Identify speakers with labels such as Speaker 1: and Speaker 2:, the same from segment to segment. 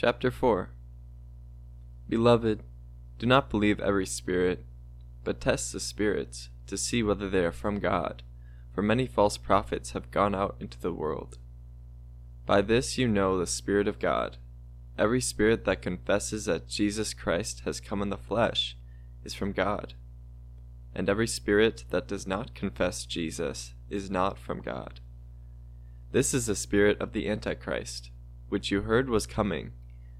Speaker 1: Chapter 4 Beloved, do not believe every spirit, but test the spirits to see whether they are from God, for many false prophets have gone out into the world. By this you know the Spirit of God. Every spirit that confesses that Jesus Christ has come in the flesh is from God. And every spirit that does not confess Jesus is not from God. This is the spirit of the Antichrist, which you heard was coming,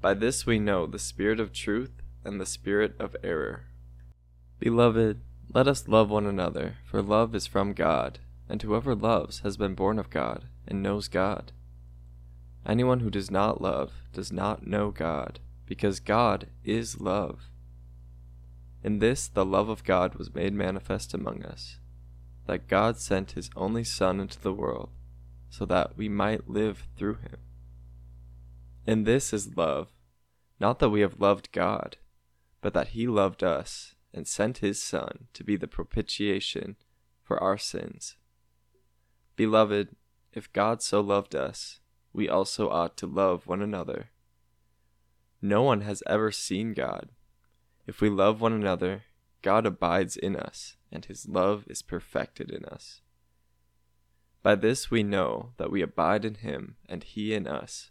Speaker 1: By this we know the spirit of truth and the spirit of error. Beloved, let us love one another, for love is from God, and whoever loves has been born of God and knows God. Anyone who does not love does not know God, because God is love. In this the love of God was made manifest among us, that God sent his only Son into the world so that we might live through him. And this is love, not that we have loved God, but that he loved us and sent his Son to be the propitiation for our sins. Beloved, if God so loved us, we also ought to love one another. No one has ever seen God. If we love one another, God abides in us, and his love is perfected in us. By this we know that we abide in him and he in us,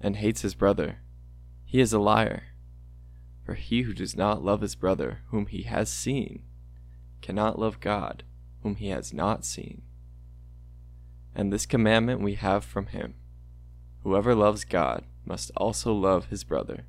Speaker 1: and hates his brother, he is a liar. For he who does not love his brother whom he has seen cannot love God whom he has not seen. And this commandment we have from him Whoever loves God must also love his brother.